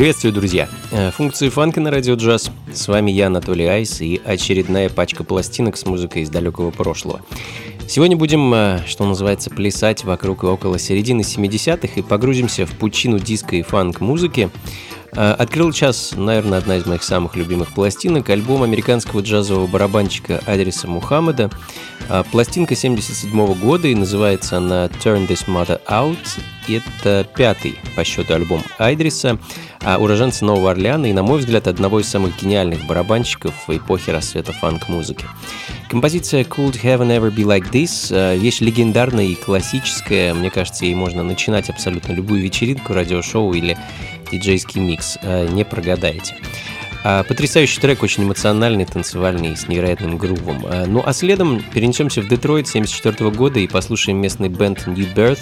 Приветствую, друзья! Э, функции фанка на радио джаз. С вами я, Анатолий Айс, и очередная пачка пластинок с музыкой из далекого прошлого. Сегодня будем, э, что называется, плясать вокруг и около середины 70-х и погрузимся в пучину диска и фанк-музыки. Э, открыл час, наверное, одна из моих самых любимых пластинок, альбом американского джазового барабанщика Адриса Мухаммеда. Пластинка 77 года и называется она Turn This Mother Out. Это пятый по счету альбом Айдриса уроженца Нового Орлеана и, на мой взгляд, одного из самых гениальных барабанщиков эпохи расцвета фанк-музыки. Композиция Could Heaven Ever Be Like This э, – вещь легендарная и классическая. Мне кажется, ей можно начинать абсолютно любую вечеринку, радиошоу или диджейский микс. Э, не прогадаете. А, потрясающий трек, очень эмоциональный, танцевальный, с невероятным грувом. А, ну а следом перенесемся в Детройт 74 года и послушаем местный бенд New Birth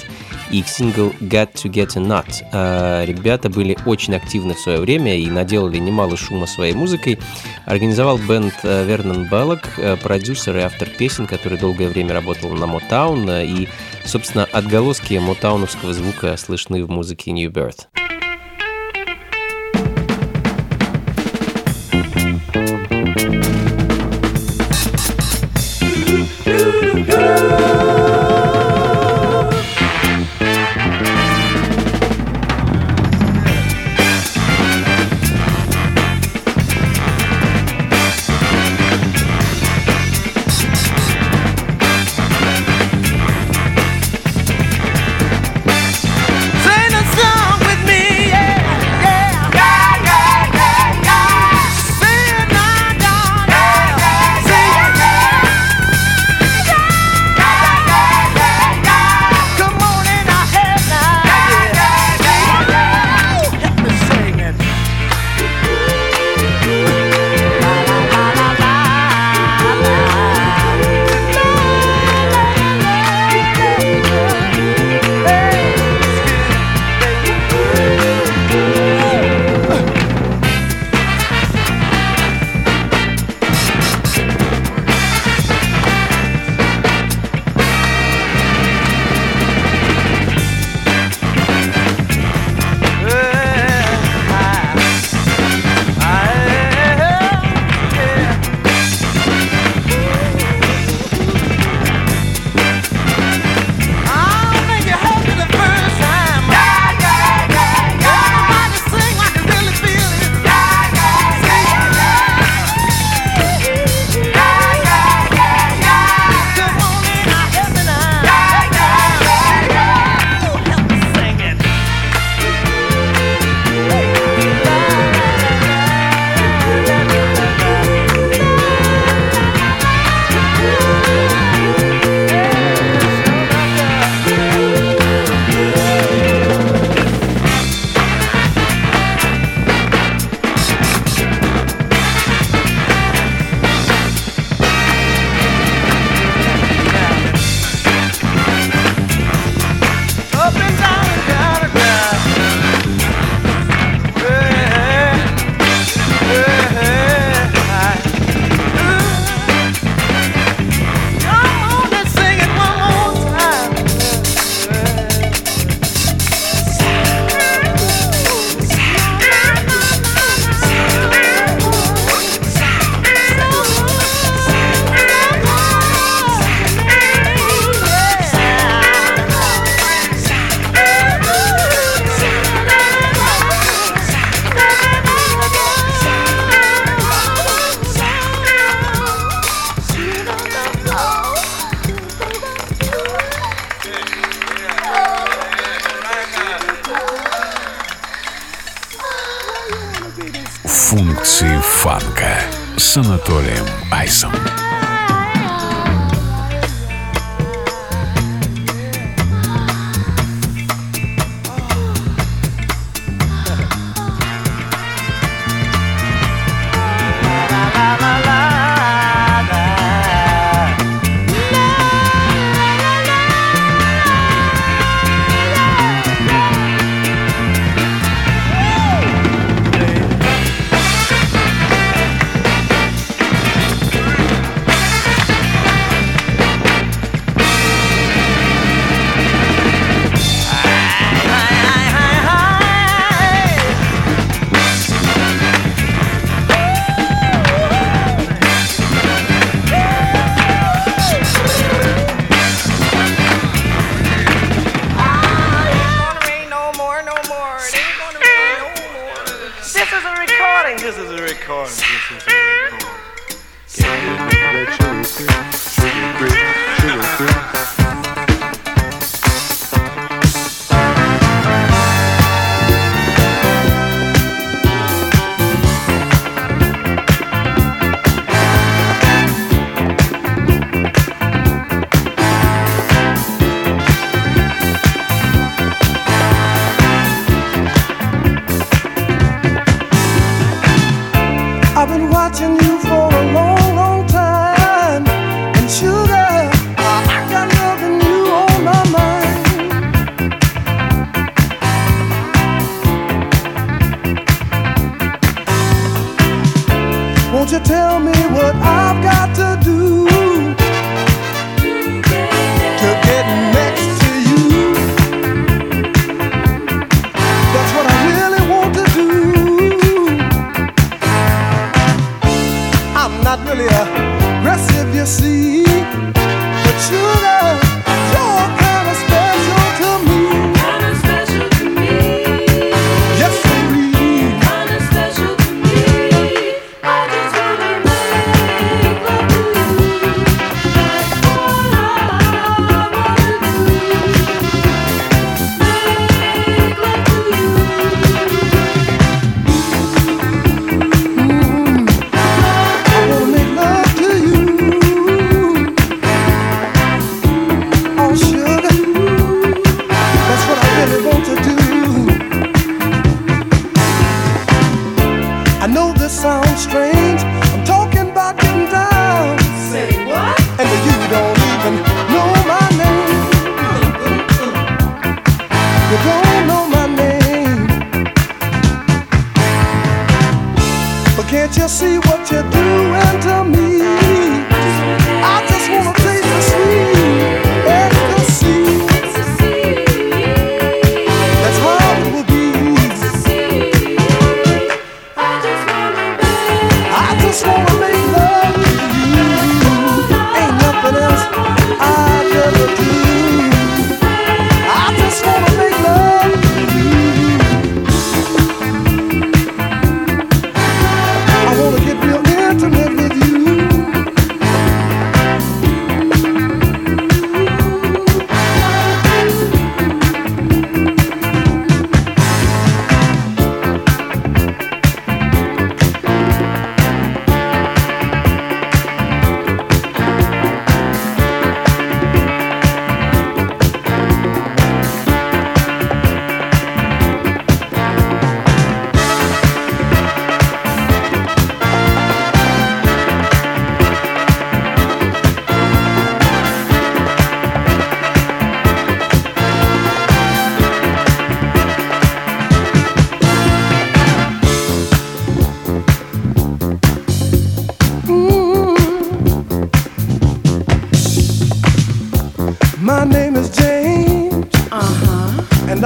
и их сингл Got to Get a Nut. А, ребята были очень активны в свое время и наделали немало шума своей музыкой. Организовал бенд Вернон Баллок, продюсер и автор песен, который долгое время работал на Motown, и, собственно, отголоски мотауновского звука слышны в музыке New Birth.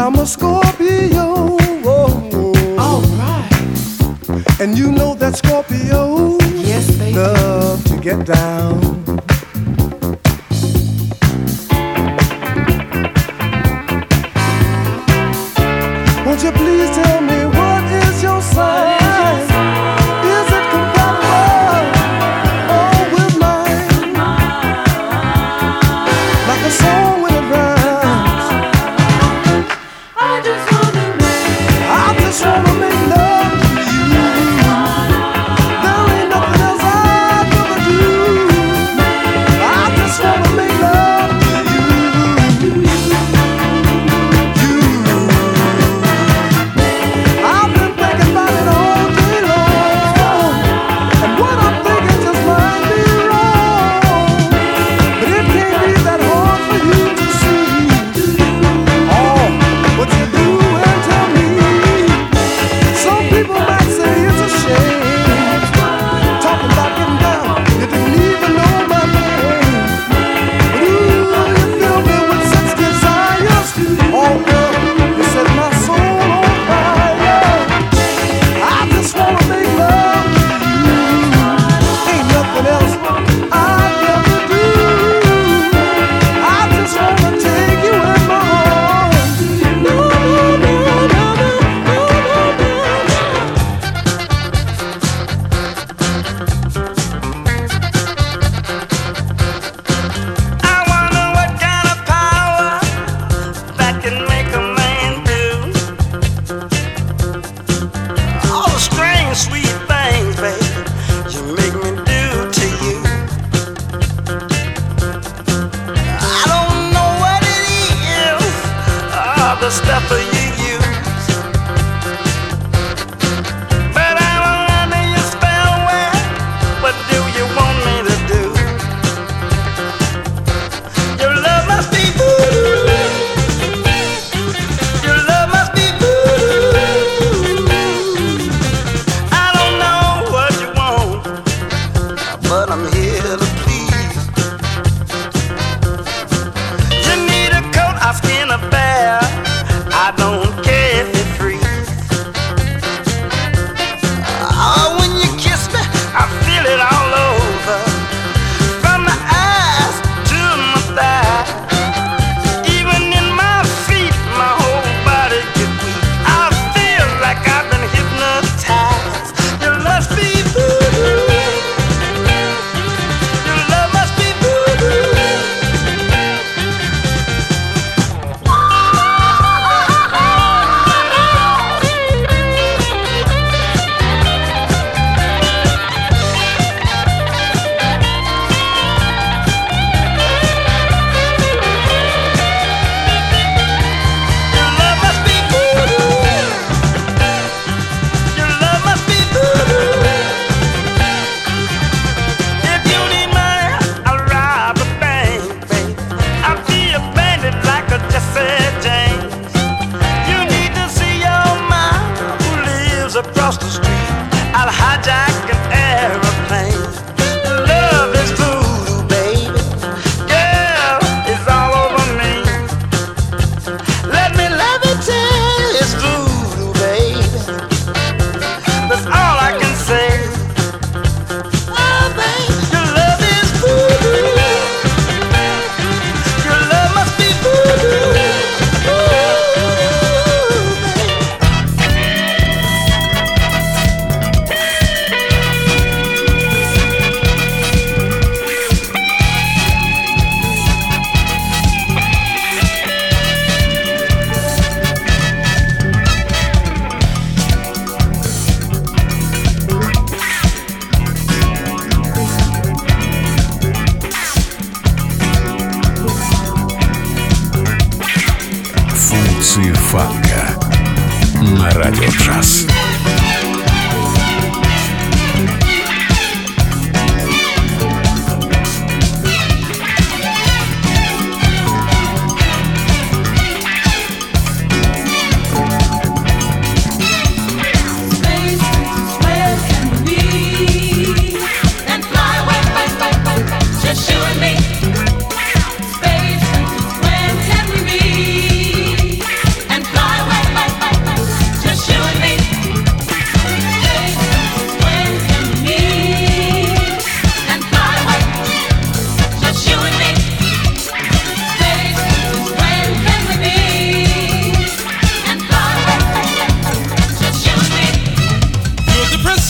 I'm a school.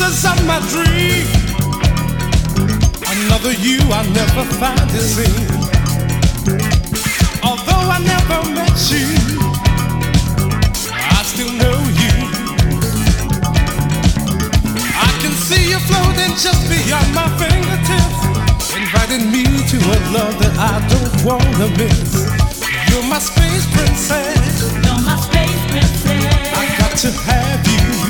of my dream. Another you I never fantasy. Although I never met you, I still know you. I can see you floating just beyond my fingertips, inviting me to a love that I don't wanna miss. You're my space princess. You're my space princess. I got to have you.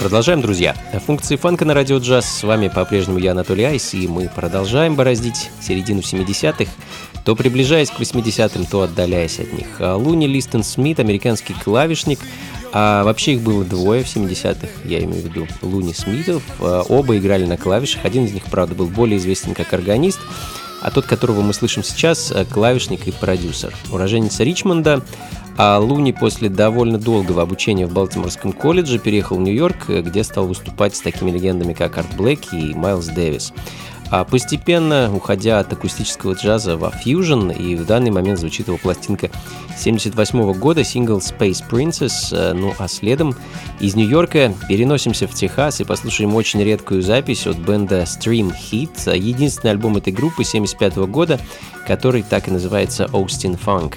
Продолжаем, друзья. Функции фанка на радио джаз. С вами по-прежнему я, Анатолий Айс, и мы продолжаем бороздить середину 70-х, то приближаясь к 80-м, то отдаляясь от них. А Луни Листон Смит, американский клавишник, а вообще их было двое в 70-х, я имею в виду Луни Смитов. А, оба играли на клавишах. Один из них, правда, был более известен как органист, а тот, которого мы слышим сейчас, клавишник и продюсер. Уроженец Ричмонда, а Луни после довольно долгого обучения в Балтиморском колледже переехал в Нью-Йорк, где стал выступать с такими легендами, как Арт Блэк и Майлз Дэвис. а постепенно уходя от акустического джаза во фьюжн, и в данный момент звучит его пластинка 78 года, сингл Space Princess, э, ну а следом из Нью-Йорка переносимся в Техас и послушаем очень редкую запись от бенда Stream Heat, единственный альбом этой группы 75 года, который так и называется Austin Funk.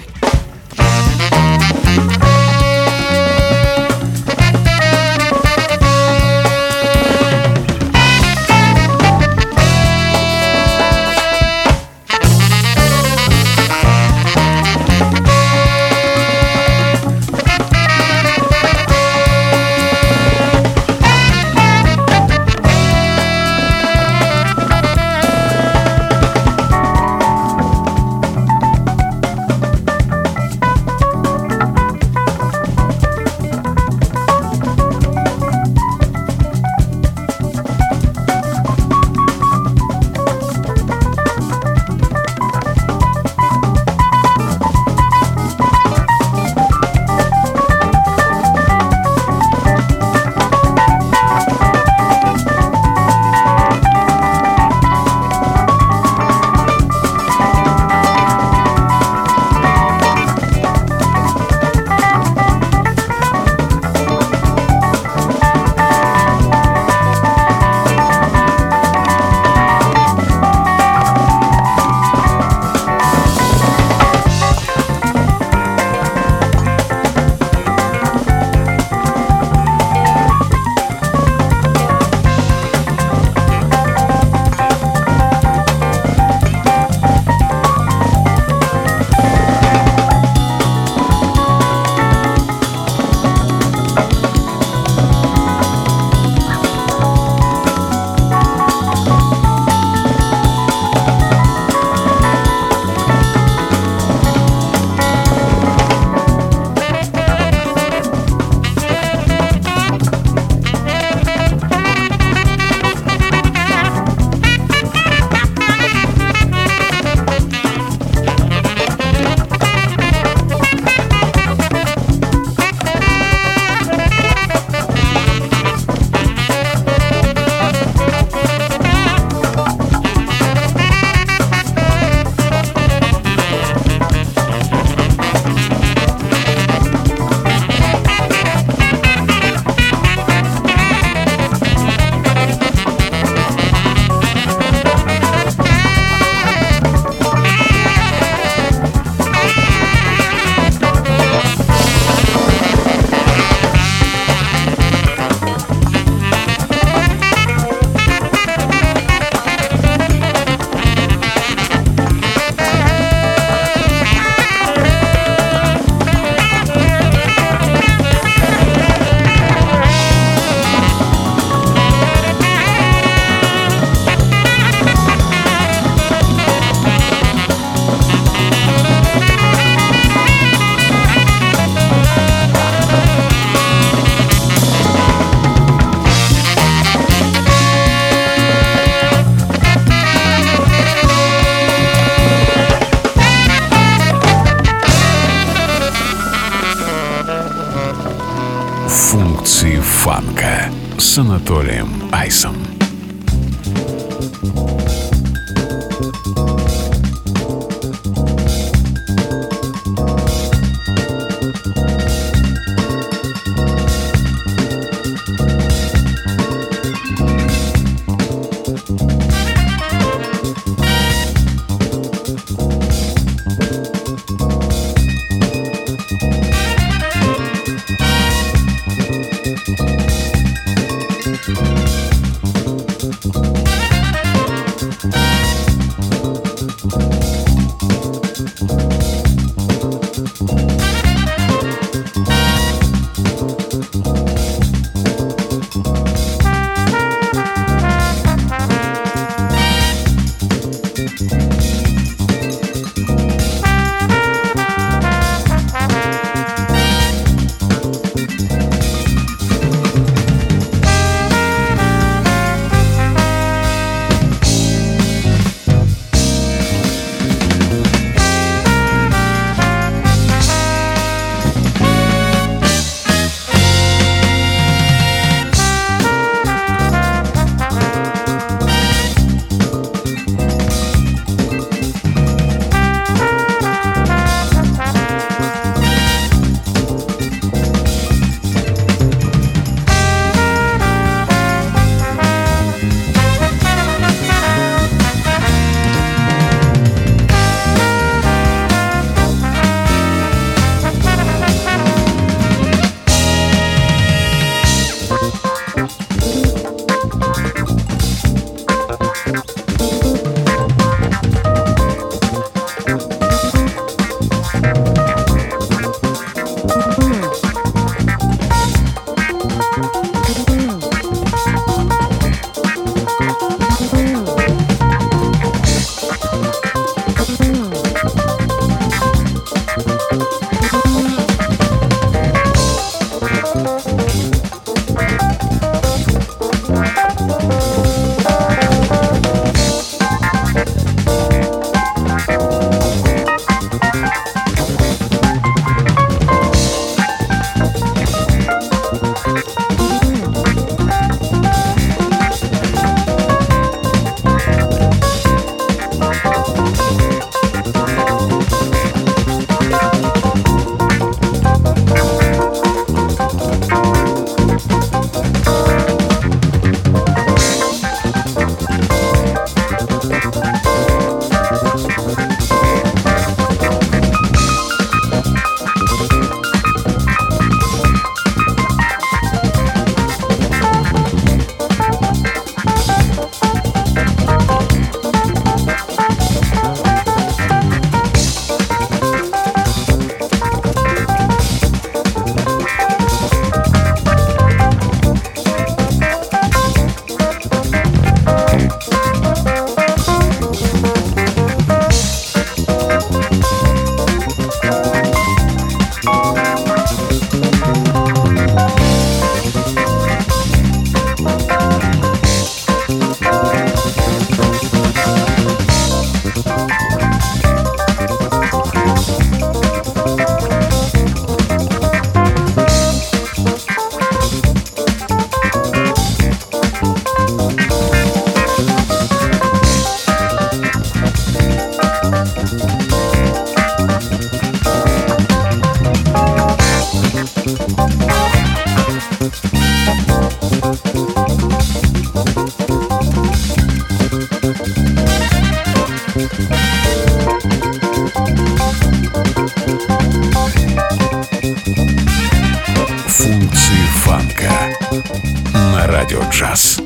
радио джаз.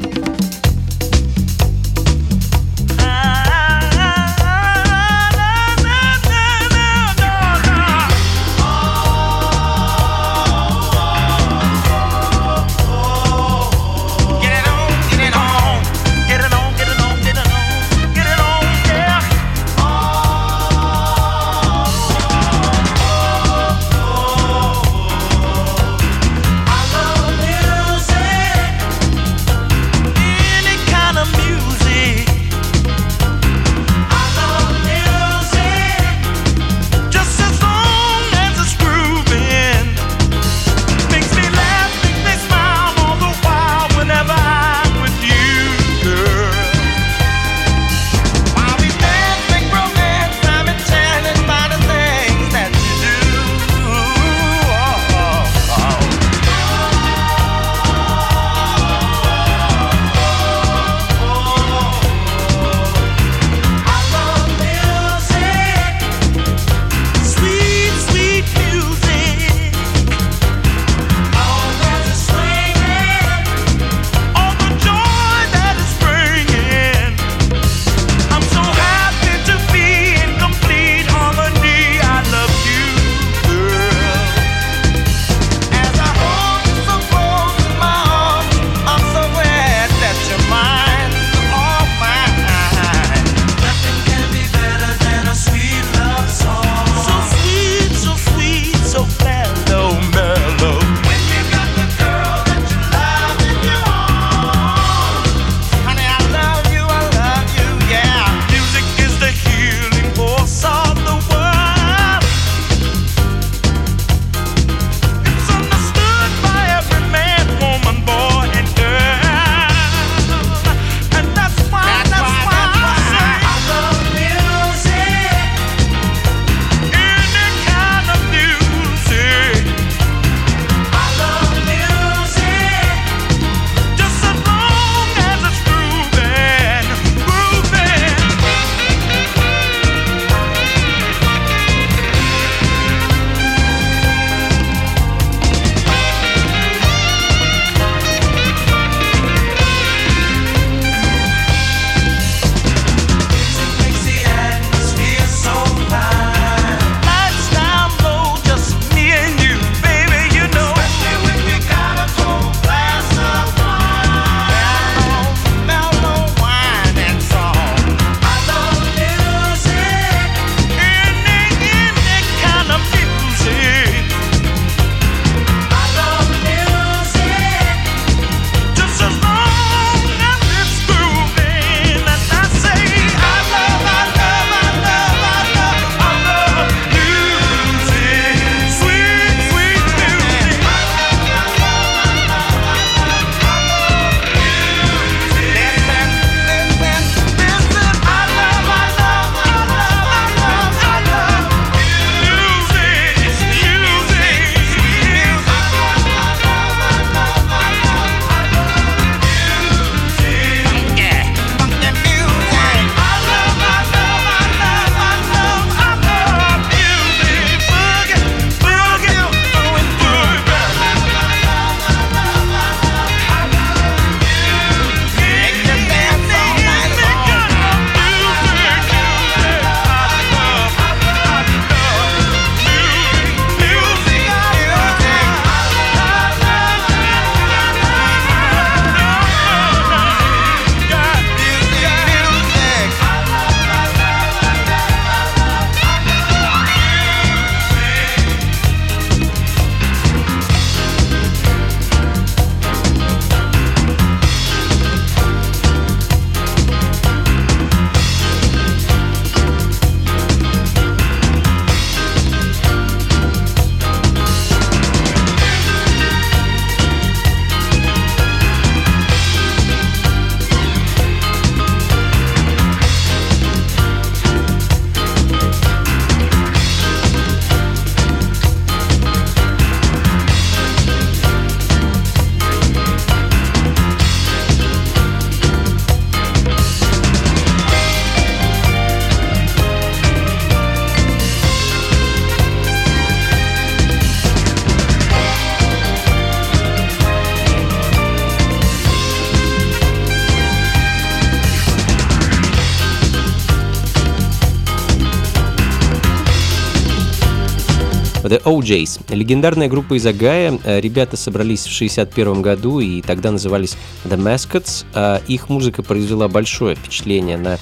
OJs. Легендарная группа из Агая. Ребята собрались в 61 году и тогда назывались The Mascots. Их музыка произвела большое впечатление на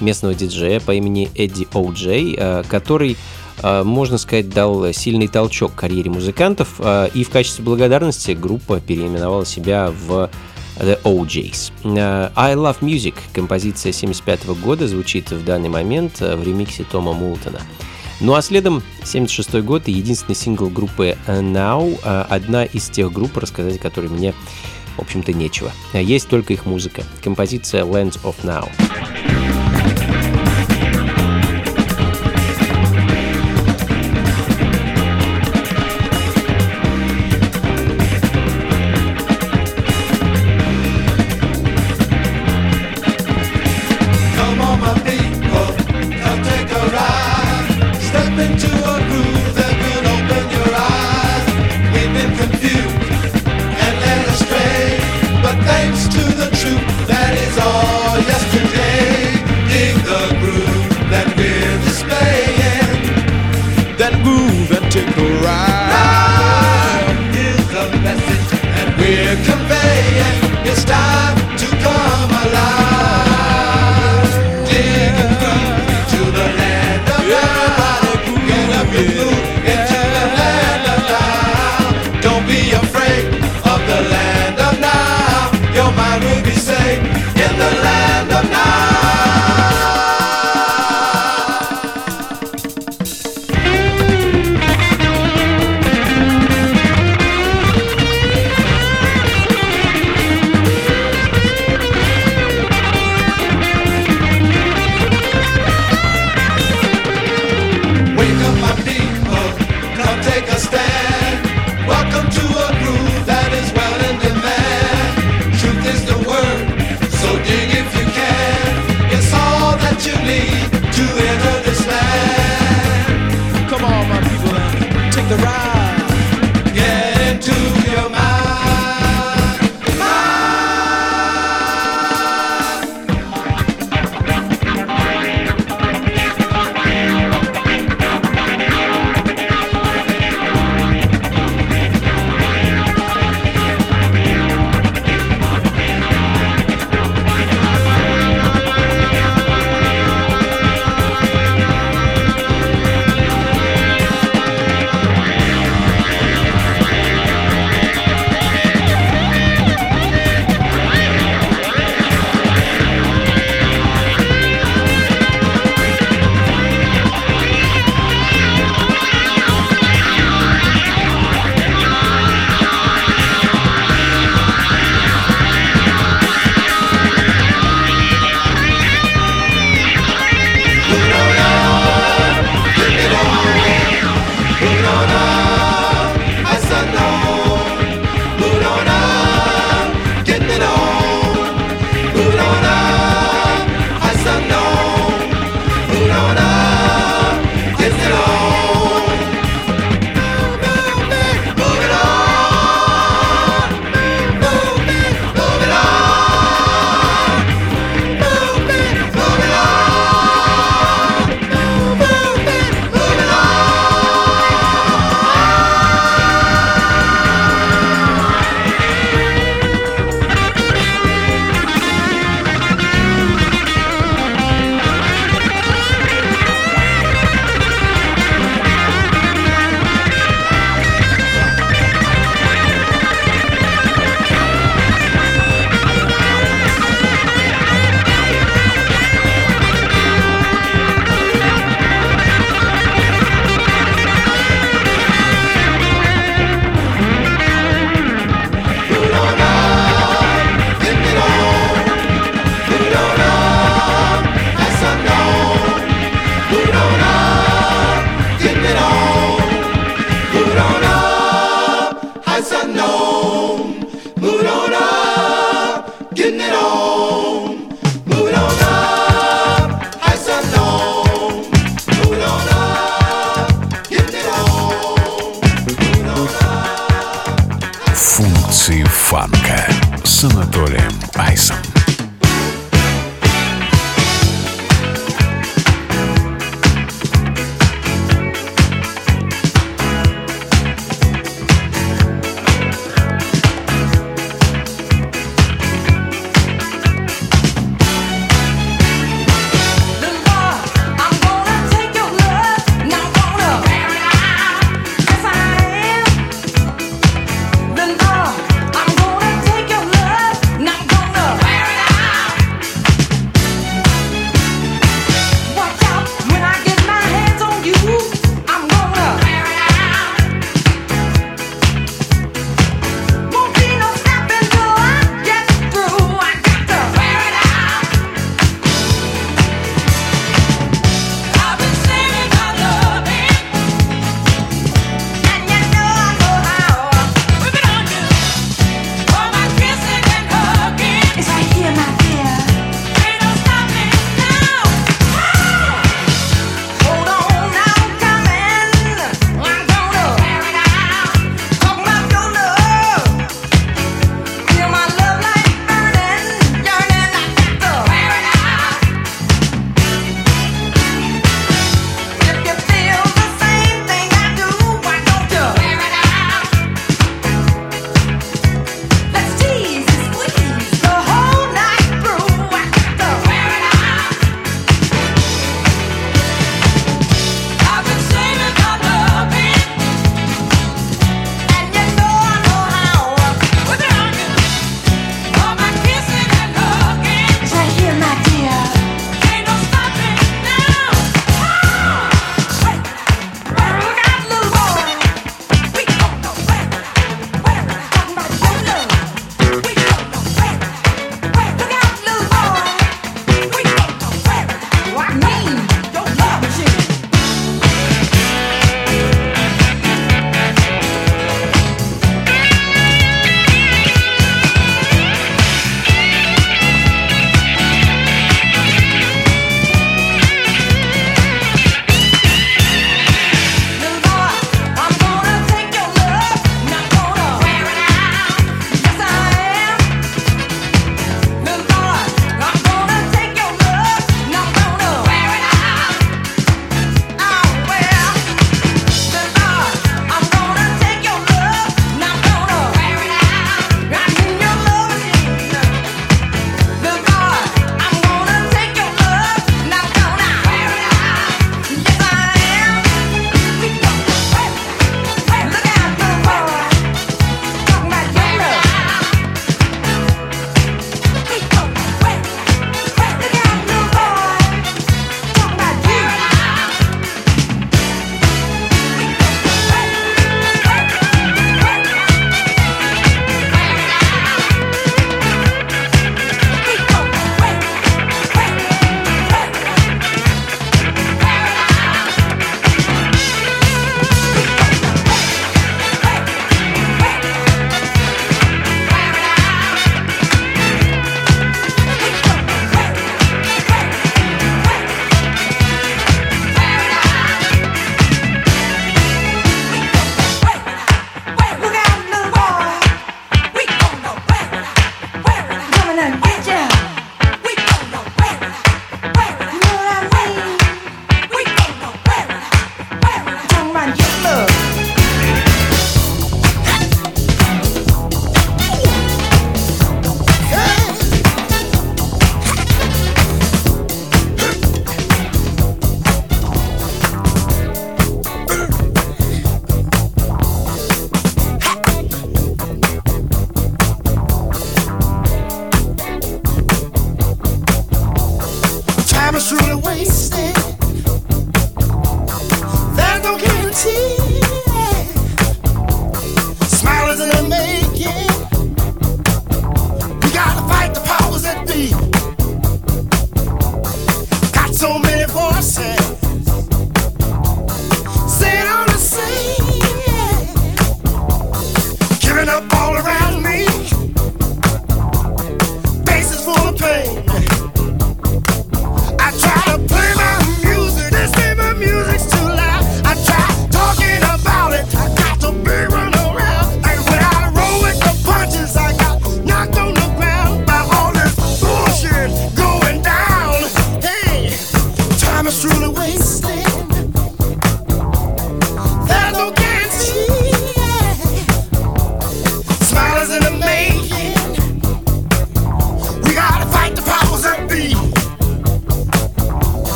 местного диджея по имени Эдди О'Джей, который можно сказать, дал сильный толчок карьере музыкантов, и в качестве благодарности группа переименовала себя в The OJs. I Love Music, композиция 75 года, звучит в данный момент в ремиксе Тома Мултона. Ну а следом 76 год и единственный сингл группы Now, одна из тех групп, рассказать о которой мне, в общем-то, нечего. Есть только их музыка. Композиция Lands of Now.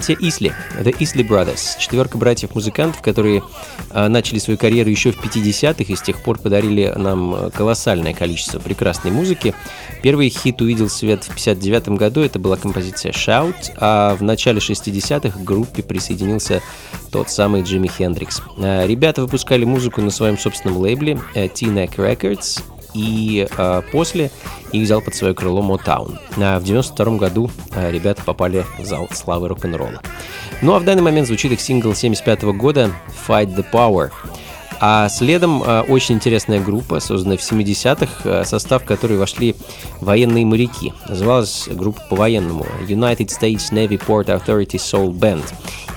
Братья Исли, The Isley Brothers, четверка братьев-музыкантов, которые а, начали свою карьеру еще в 50-х и с тех пор подарили нам колоссальное количество прекрасной музыки. Первый хит увидел свет в 59 году, это была композиция Shout, а в начале 60-х к группе присоединился тот самый Джимми Хендрикс. А, ребята выпускали музыку на своем собственном лейбле э, T-Neck Records, и э, после их взял под свое крыло Motown. А в 92 году э, ребята попали в зал славы рок-н-ролла. Ну а в данный момент звучит их сингл 75 группа «Fight the Power». А следом э, очень интересная группа, созданная в 70-х, э, состав которой вошли военные моряки. Называлась группа по-военному United States Navy Port Authority Soul Band.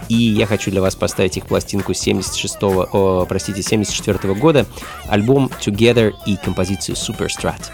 И я хочу для вас поставить их пластинку 76 о, простите, 74 -го года, альбом Together и композицию Superstrat.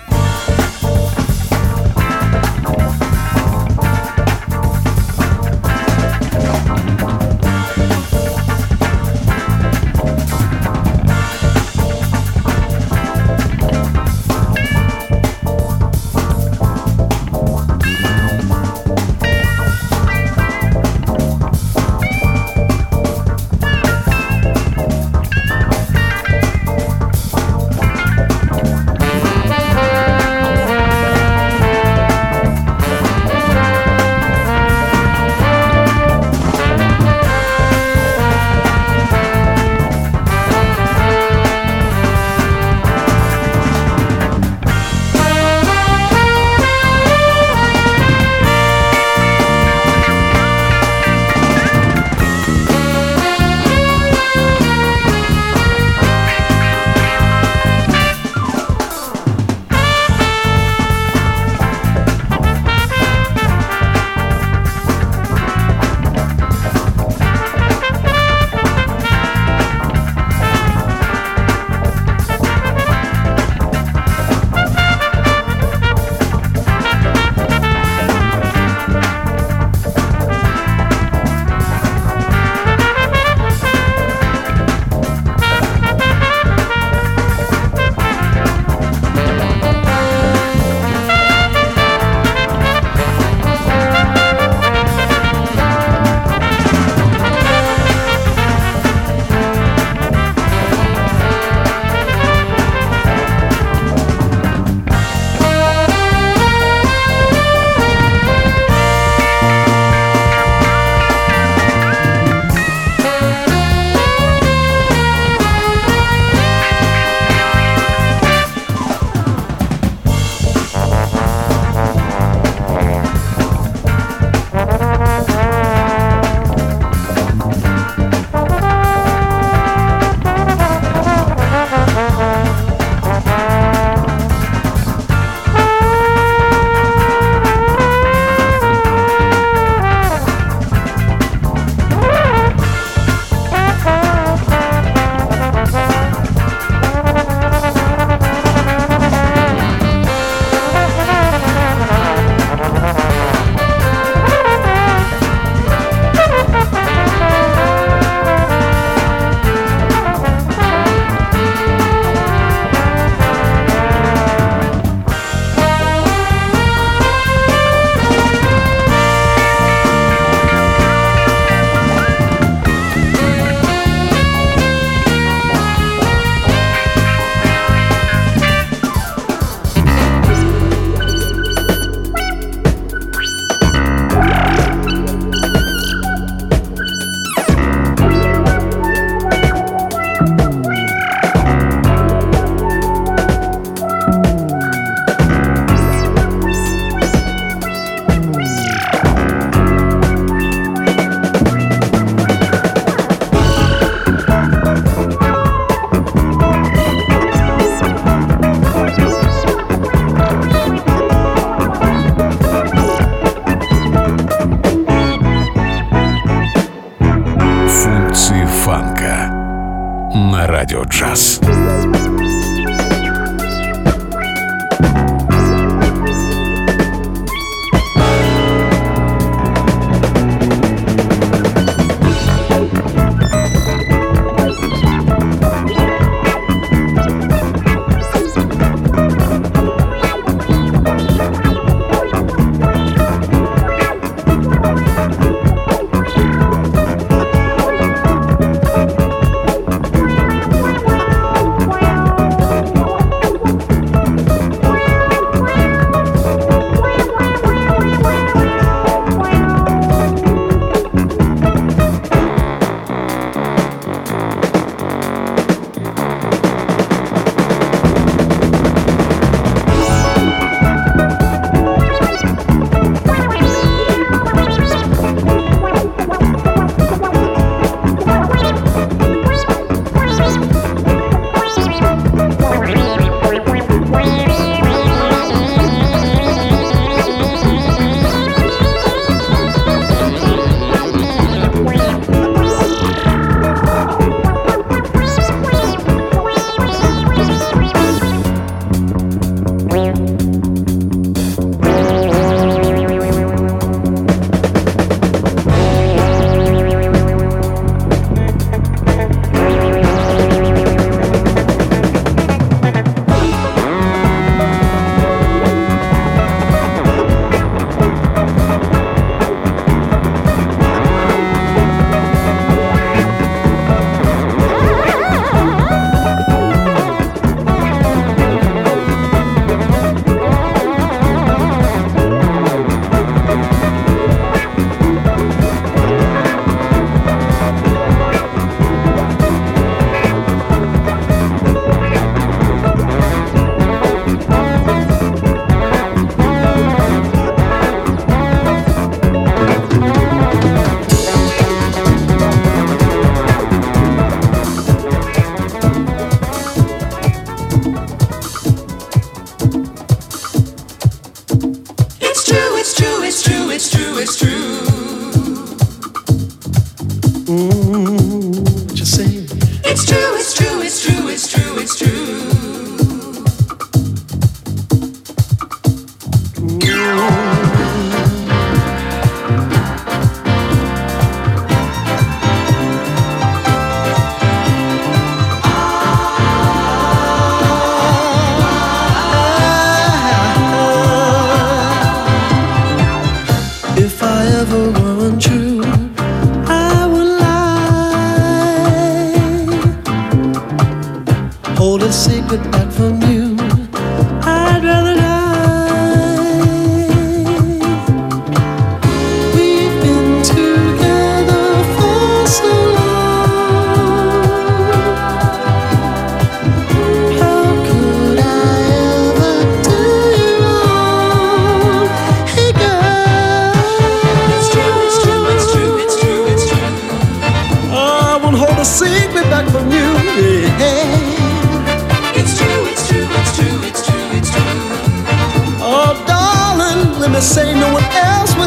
hold a secret back from you.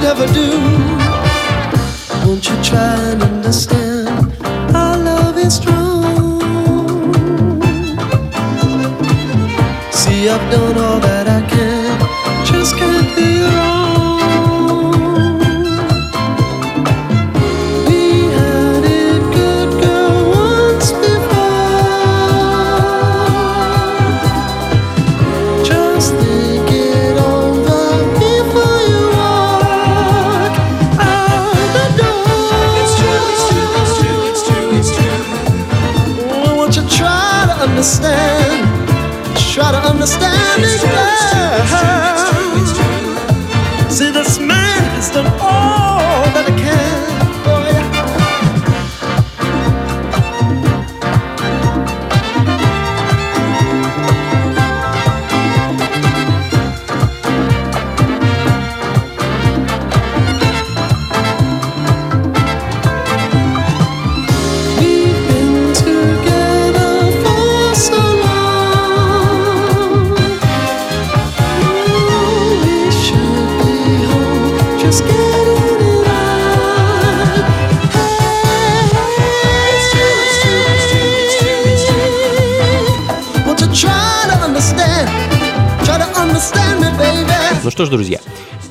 could ever do. Won't you try and understand? Ну что ж, друзья,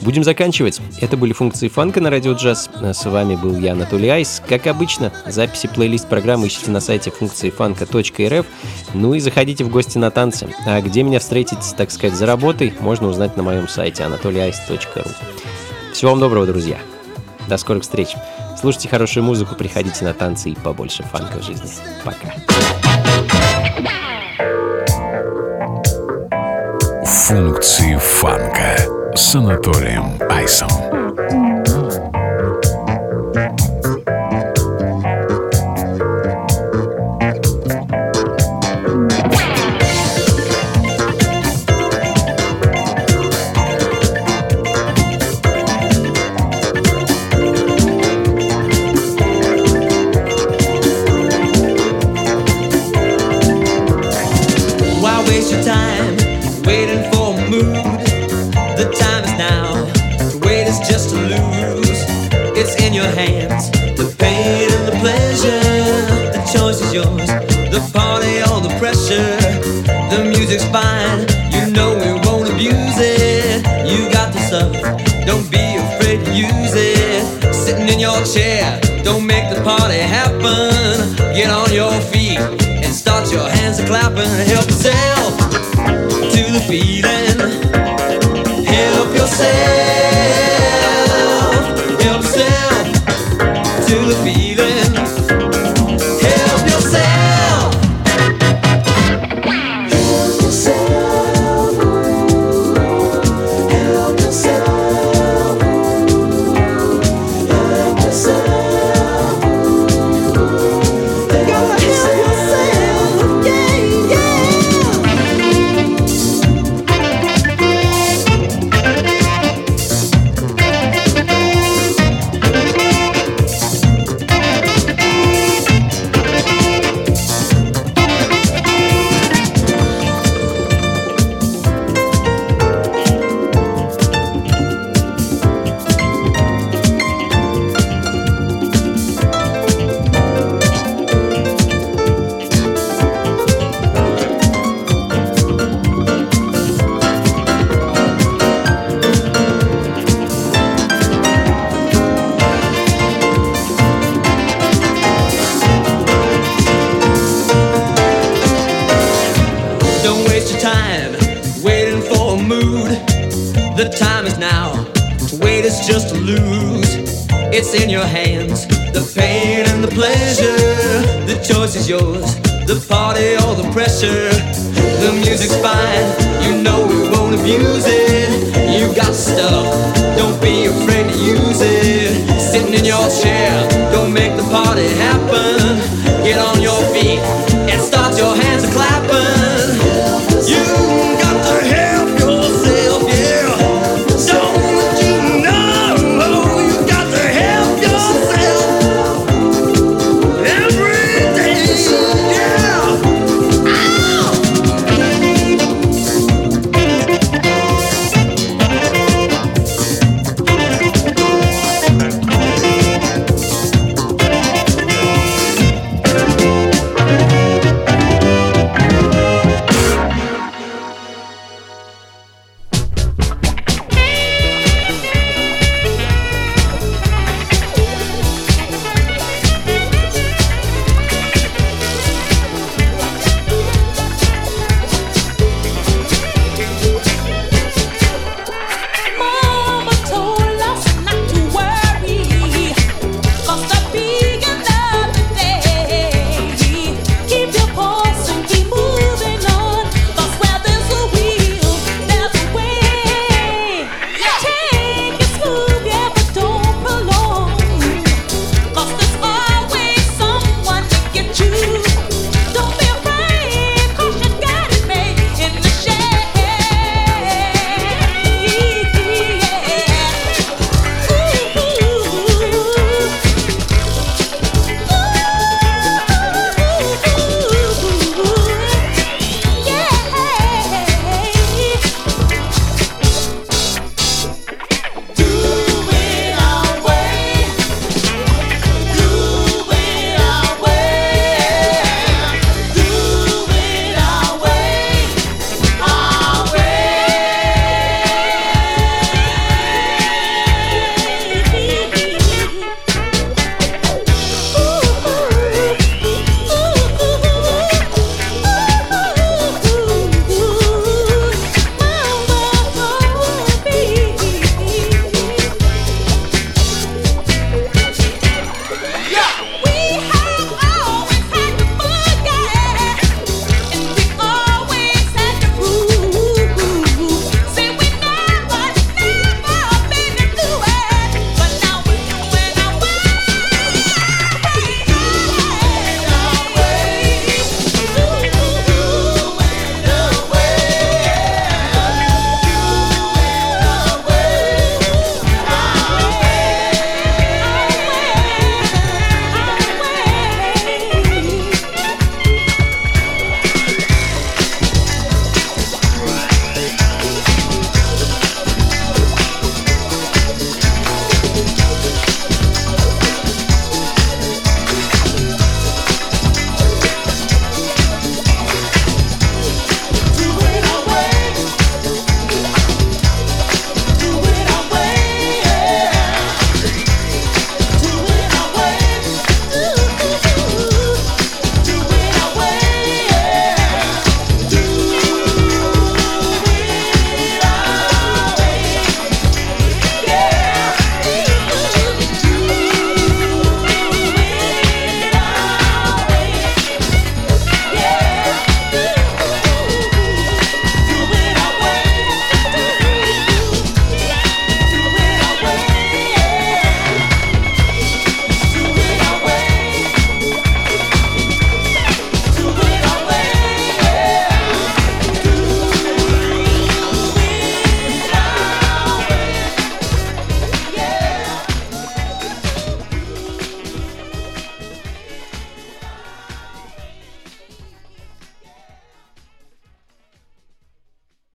будем заканчивать. Это были функции фанка на радио джаз. С вами был я, Анатолий Айс. Как обычно, записи плейлист программы ищите на сайте функции фанка.рф. Ну и заходите в гости на танцы. А где меня встретить, так сказать, за работой, можно узнать на моем сайте anatolyice.ru. Всего вам доброго, друзья. До скорых встреч. Слушайте хорошую музыку, приходите на танцы и побольше фанка в жизни. Пока. Функции фанка с Анатолием Айсом. chair. Don't make the party happen. Get on your feet and start your hands a clapping. Help yourself to the feeling. Help yourself.